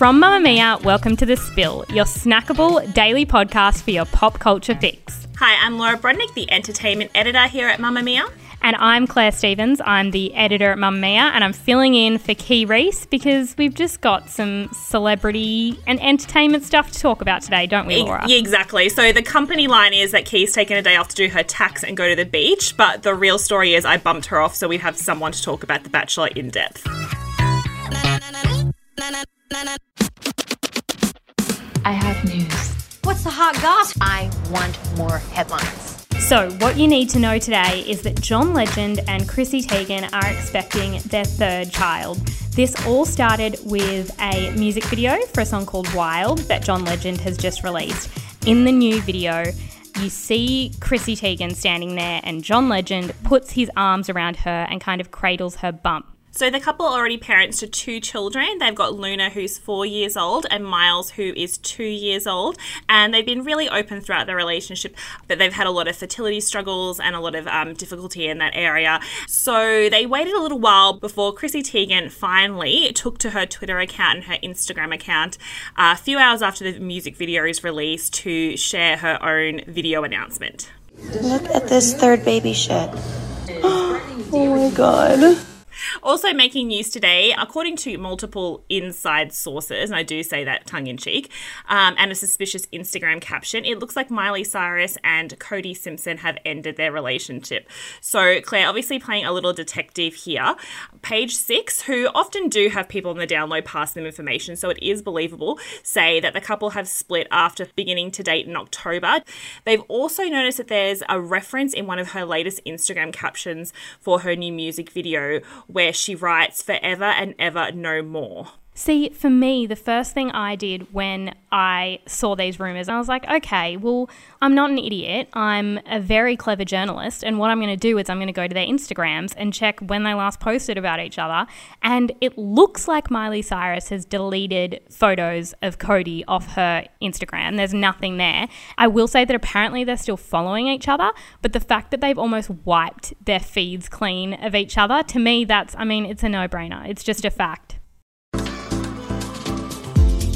From Mamamia, welcome to The Spill, your snackable daily podcast for your pop culture fix. Hi, I'm Laura Brodnik, the entertainment editor here at Mamamia. And I'm Clare Stephens. I'm the editor at Mamamia, and I'm filling in for Kee Reece because we've just got some celebrity and entertainment stuff to talk about today, don't we, Laura? Yeah, exactly. So the company line is that Kee's taken a day off to do her tax and go to the beach, but the real story is I bumped her off so we'd have someone to talk about The Bachelor in depth. I have news. What's the hot gossip? I want more headlines. So, what you need to know today is that John Legend and Chrissy Teigen are expecting their third child. This all started with a music video for a song called Wild that John Legend has just released. In the new video, you see Chrissy Teigen standing there, and John Legend puts his arms around her and kind of cradles her bump. So the couple are already parents to two children. They've got Luna, who's four years old, and Miles, who is two years old. And they've been really open throughout their relationship that they've had a lot of fertility struggles and a lot of um, difficulty in that area. So they waited a little while before Chrissy Teigen finally took to her Twitter account and her Instagram account uh, a few hours after the music video is released to share her own video announcement. Look at this third baby shit. Oh my god. Also making news today, according to multiple inside sources, and I do say that tongue in cheek, um, and a suspicious Instagram caption, it looks like Miley Cyrus and Cody Simpson have ended their relationship. So, Clare, obviously playing a little detective here. Page six, who often do have people on the download pass them information, so it is believable, say that the couple have split after beginning to date in October. They've also noticed that there's a reference in one of her latest Instagram captions for her new music video where she writes forever and ever no more. See, for me, the first thing I did when I saw these rumors, I was like, okay, well, I'm not an idiot. I'm a very clever journalist. And what I'm going to do is I'm going to go to their Instagrams and check when they last posted about each other. And it looks like Miley Cyrus has deleted photos of Cody off her Instagram. There's nothing there. I will say that apparently they're still following each other, but the fact that they've almost wiped their feeds clean of each other, to me, that's, I mean, it's a no brainer. It's just a fact.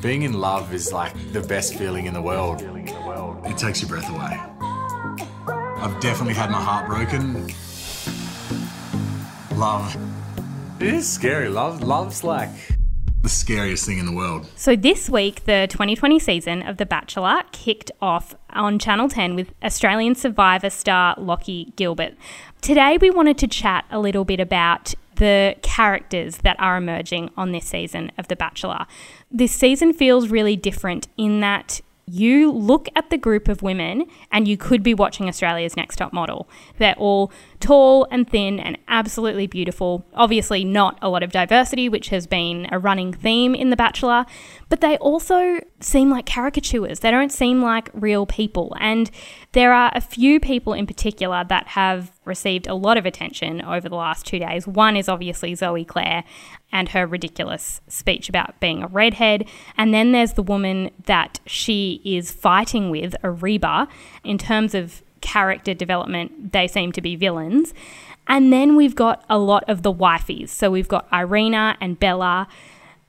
Being in love is like the best feeling in the world. It takes your breath away. I've definitely had my heart broken. Love. It is scary. Love love's like the scariest thing in the world. So this week, the 2020 season of The Bachelor kicked off on Channel 10 with Australian Survivor star Locky Gilbert. Today, we wanted to chat a little bit about the characters that are emerging on this season of The Bachelor. This season feels really different in that you look at the group of women and you could be watching Australia's Next Top Model. They're all tall and thin and absolutely beautiful. Obviously, not a lot of diversity, which has been a running theme in The Bachelor, but they also seem like caricatures. They don't seem like real people. And there are a few people in particular that have received a lot of attention over the last two days. One is obviously Zoe Claire and her ridiculous speech about being a redhead. And then there's the woman that she is fighting with, Ariba. In terms of character development, they seem to be villains. And then we've got a lot of the wifeys. So we've got Irina and Bella.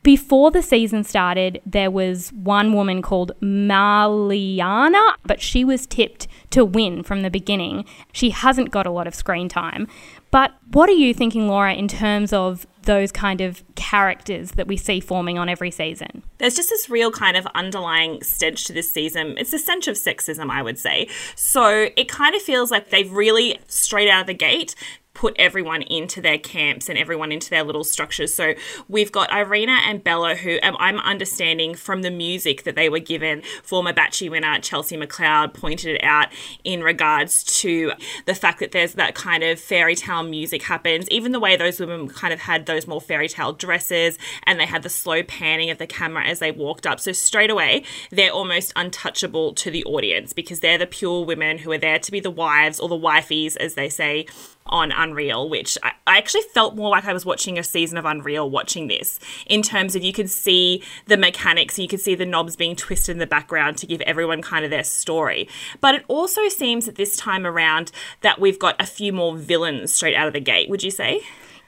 Before the season started, there was one woman called Marliana, but she was tipped to win from the beginning. She hasn't got a lot of screen time. But what are you thinking, Laura, in terms of those kind of characters that we see forming on every season? There's just this real kind of underlying stench to this season. It's the stench of sexism, I would say. So it kind of feels like they've really, straight out of the gate, put everyone into their camps and everyone into their little structures. So we've got Irina and Bella, who um, I'm understanding from the music that they were given, former Batchy winner Chelsea McLeod pointed it out in regards to the fact that there's that kind of fairy tale music happens, even the way those women kind of had those more fairy tale dresses and they had the slow panning of the camera as they walked up. So straight away, they're almost untouchable to the audience because they're the pure women who are there to be the wives or the wifeys, as they say on Unreal, which I, I, actually felt more like I was watching a season of Unreal watching this in terms of you could see the mechanics, you could see the knobs being twisted in the background to give everyone kind of their story. But it also seems that this time around that we've got a few more villains straight out of the gate, would you say?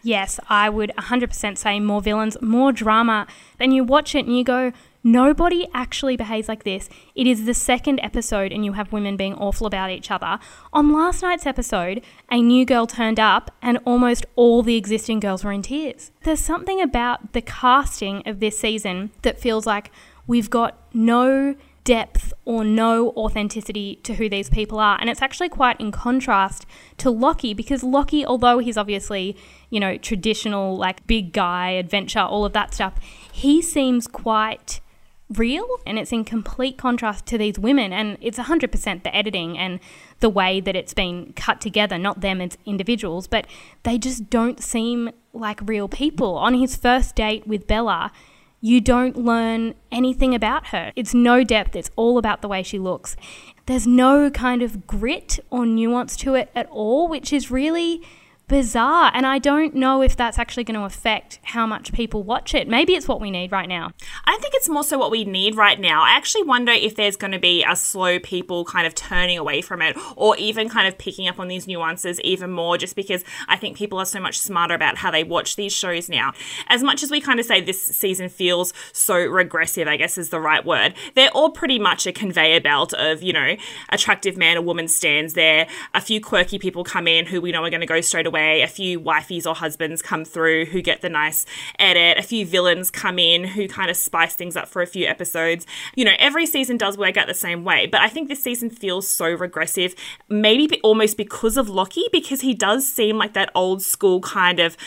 Yes, I would 100% say more villains, more drama. Then you watch it and you go, Nobody actually behaves like this. It is the second episode, and you have women being awful about each other. On last night's episode, a new girl turned up, and almost all the existing girls were in tears. There's something about the casting of this season that feels like we've got no depth or no authenticity to who these people are. And it's actually quite in contrast to Locky because Locky, although he's obviously, you know, traditional, like big guy, adventure, all of that stuff, he seems quite real and it's in complete contrast to these women. And it's 100% the editing and the way that it's been cut together not them as individuals but they just don't seem like real people. On his first date with Bella you don't learn anything about her. It's no depth. It's all about the way she looks. There's no kind of grit or nuance to it at all which is really bizarre. And I don't know if that's actually going to affect how much people watch it. Maybe it's what we need right now. I think it's more so what we need right now. I actually wonder if there's going to be a slow people kind of turning away from it or even kind of picking up on these nuances even more just because I think people are so much smarter about how they watch these shows now. As much as we kind of say this season feels so regressive, I guess is the right word, they're all pretty much a conveyor belt of, you know, attractive man or woman stands there, a few quirky people come in who we know are going to go straight away a few wifeys or husbands come through who get the nice edit, a few villains come in who kind of spice things up for a few episodes. You know, every season does work out the same way, but I think this season feels so regressive, maybe almost because of Locky, because he does seem like that old school kind of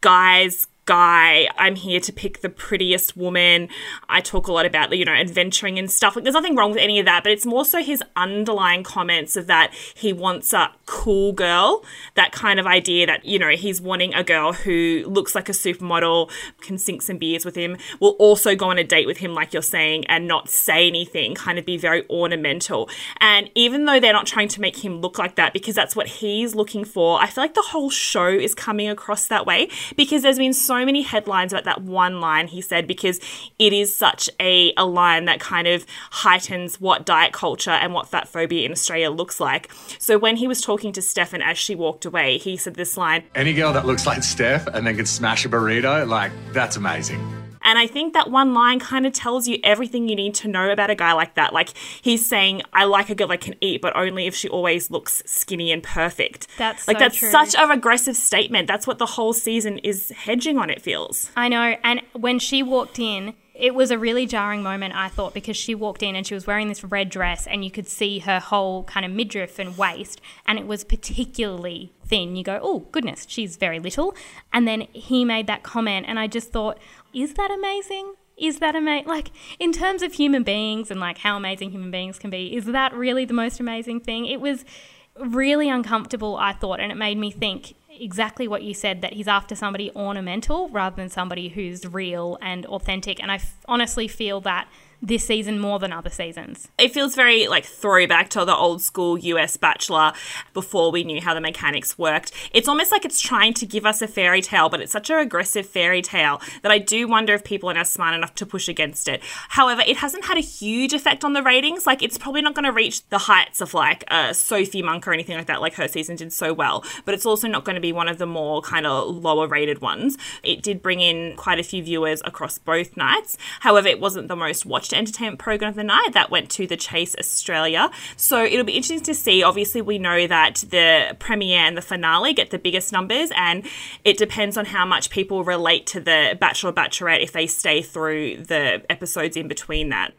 guys guy. I'm here to pick the prettiest woman. I talk a lot about, you know, adventuring and stuff. Like, there's nothing wrong with any of that, but it's more so his underlying comments of that he wants a cool girl. That kind of idea that, you know, he's wanting a girl who looks like a supermodel, can sink some beers with him, will also go on a date with him, like you're saying, and not say anything, kind of be very ornamental. And even though they're not trying to make him look like that because that's what he's looking for, I feel like the whole show is coming across that way because there's been so many headlines about that one line he said because it is such a, a line that kind of heightens what diet culture and what fat phobia in Australia looks like. So when he was talking to Stefan as she walked away, he said this line Any girl that looks like Steph and then can smash a burrito, like, that's amazing. And I think that one line kind of tells you everything you need to know about a guy like that. Like he's saying, I like a girl that can eat, but only if she always looks skinny and perfect. That's like so that's true. such a regressive statement. That's what the whole season is hedging on, it feels. I know. And when she walked in, it was a really jarring moment, I thought, because she walked in and she was wearing this red dress, and you could see her whole kind of midriff and waist, and it was particularly thin. You go, oh, goodness, she's very little. And then he made that comment, and I just thought, is that amazing? Is that amazing? Like, in terms of human beings and like how amazing human beings can be, is that really the most amazing thing? It was really uncomfortable, I thought, and it made me think exactly what you said that he's after somebody ornamental rather than somebody who's real and authentic. And I f- honestly feel that this season more than other seasons. It feels very like throwback to the old school US Bachelor before we knew how the mechanics worked. It's almost like it's trying to give us a fairy tale, but it's such a aggressive fairy tale that I do wonder if people are now smart enough to push against it. However, it hasn't had a huge effect on the ratings. Like it's probably not going to reach the heights of like uh, Sophie Monk or anything like that, like her season did so well. But it's also not going to be one of the more kind of lower rated ones. It did bring in quite a few viewers across both nights. However, it wasn't the most watched entertainment program of the night. That went to the Chase Australia. So it'll be interesting to see. Obviously, we know that the premiere and the finale get the biggest numbers, and it depends on how much people relate to the Bachelor Bachelorette if they stay through the episodes in between that.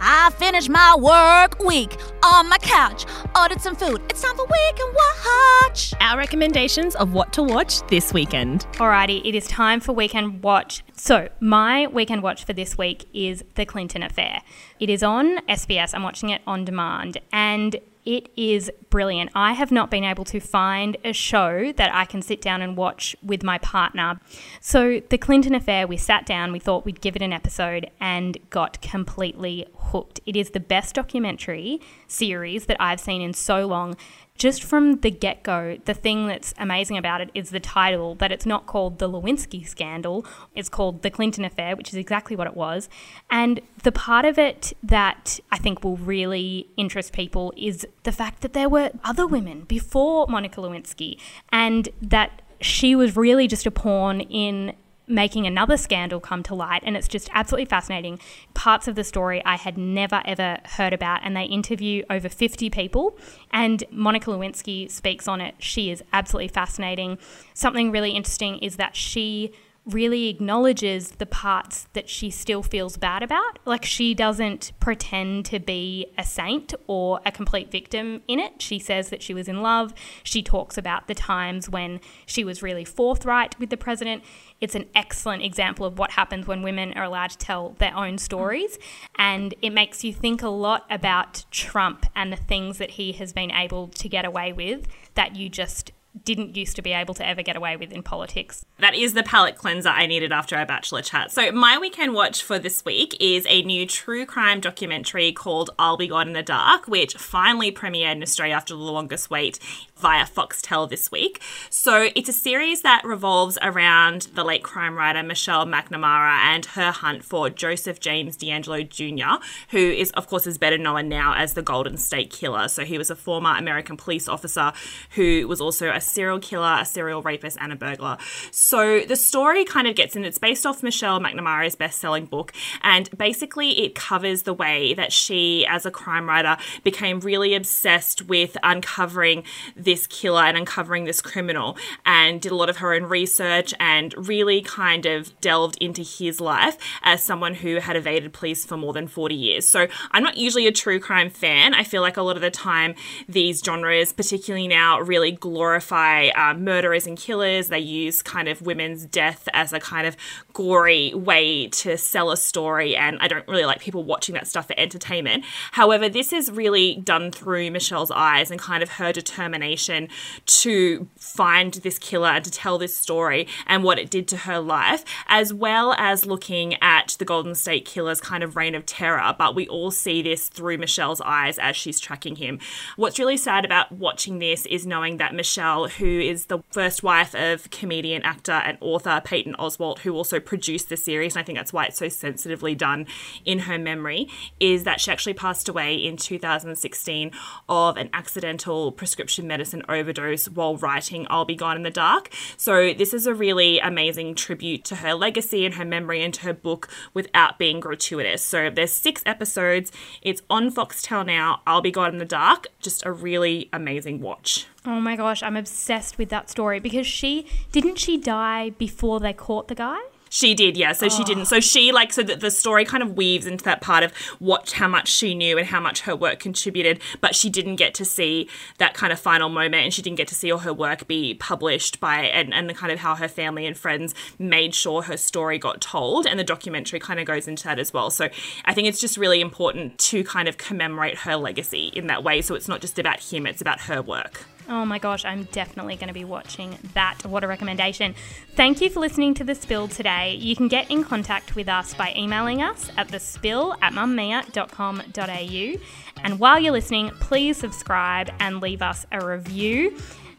I finished my work week on my couch, ordered some food. It's time for Weekend Watch. Our recommendations of what to watch this weekend. Alrighty, it is time for Weekend Watch. So, my Weekend Watch for this week is The Clinton Affair. It is on SBS. I'm watching it on demand. And it is brilliant. I have not been able to find a show that I can sit down and watch with my partner. So, The Clinton Affair, we sat down, we thought we'd give it an episode, and got completely hooked. It is the best documentary series that I've seen in so long just from the get go, the thing that's amazing about it is the title that it's not called the Lewinsky scandal, it's called the Clinton affair, which is exactly what it was. And the part of it that I think will really interest people is the fact that there were other women before Monica Lewinsky and that she was really just a pawn in making another scandal come to light. And it's just absolutely fascinating. Parts of the story I had never ever heard about. And they interview over 50 people. And Monica Lewinsky speaks on it. She is absolutely fascinating. Something really interesting is that she really acknowledges the parts that she still feels bad about. Like she doesn't pretend to be a saint or a complete victim in it. She says that she was in love. She talks about the times when she was really forthright with the president. It's an excellent example of what happens when women are allowed to tell their own stories. And it makes you think a lot about Trump and the things that he has been able to get away with that you just didn't used to be able to ever get away with in politics. That is the palate cleanser I needed after our Bachelor chat. So, my weekend watch for this week is a new true crime documentary called I'll Be Gone in the Dark, which finally premiered in Australia after the longest wait via Foxtel this week. So, it's a series that revolves around the late crime writer Michelle McNamara and her hunt for Joseph James DeAngelo Jr., who is, of course, is better known now as the Golden State Killer. So, he was a former American police officer who was also a serial killer, a serial rapist, and a burglar. So the story kind of gets in, it's based off Michelle McNamara's best selling book, and basically it covers the way that she, as a crime writer, became really obsessed with uncovering this killer and uncovering this criminal, and did a lot of her own research and really kind of delved into his life as someone who had evaded police for more than 40 years. So I'm not usually a true crime fan. I feel like a lot of the time these genres, particularly now, really glorify um, murderers and killers. They use kind of women's death as a kind of gory way to sell a story, and I don't really like people watching that stuff for entertainment. However, this is really done through Michelle's eyes and kind of her determination to find this killer and to tell this story and what it did to her life, as well as looking at the Golden State Killer's kind of reign of terror. But we all see this through Michelle's eyes as she's tracking him. What's really sad about watching this is knowing that Michelle, who is the first wife of comedian, actor, and author Patton Oswalt, who also produced the series, and I think that's why it's so sensitively done in her memory, is that she actually passed away in 2016 of an accidental prescription medicine overdose while writing I'll Be Gone in the Dark. So, this is a really amazing tribute to her legacy and her memory and to her book without being gratuitous. So, there's six episodes. It's on Foxtel now. I'll Be Gone in the Dark. Just a really amazing watch. Oh my gosh, I'm obsessed with that story because she didn't she die before they caught the guy? She did, yeah. So she didn't. So oh. she like so that the story kind of weaves into that part of what how much she knew and how much her work contributed, but she didn't get to see that kind of final moment, and she didn't get to see all her work be published by and and the kind of how her family and friends made sure her story got told, and the documentary kind of goes into that as well. So I think it's just really important to kind of commemorate her legacy in that way. So it's not just about him; it's about her work. Oh my gosh, I'm definitely going to be watching that. What a recommendation. Thank you for listening to The Spill today. You can get in contact with us by emailing us at thespill at mamamia.com.au. And while you're listening, please subscribe and leave us a review.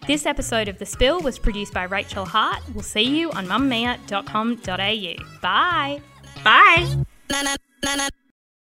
This episode of The Spill was produced by Rachael Hart. We'll see you on mamamia.com.au. Bye. Bye.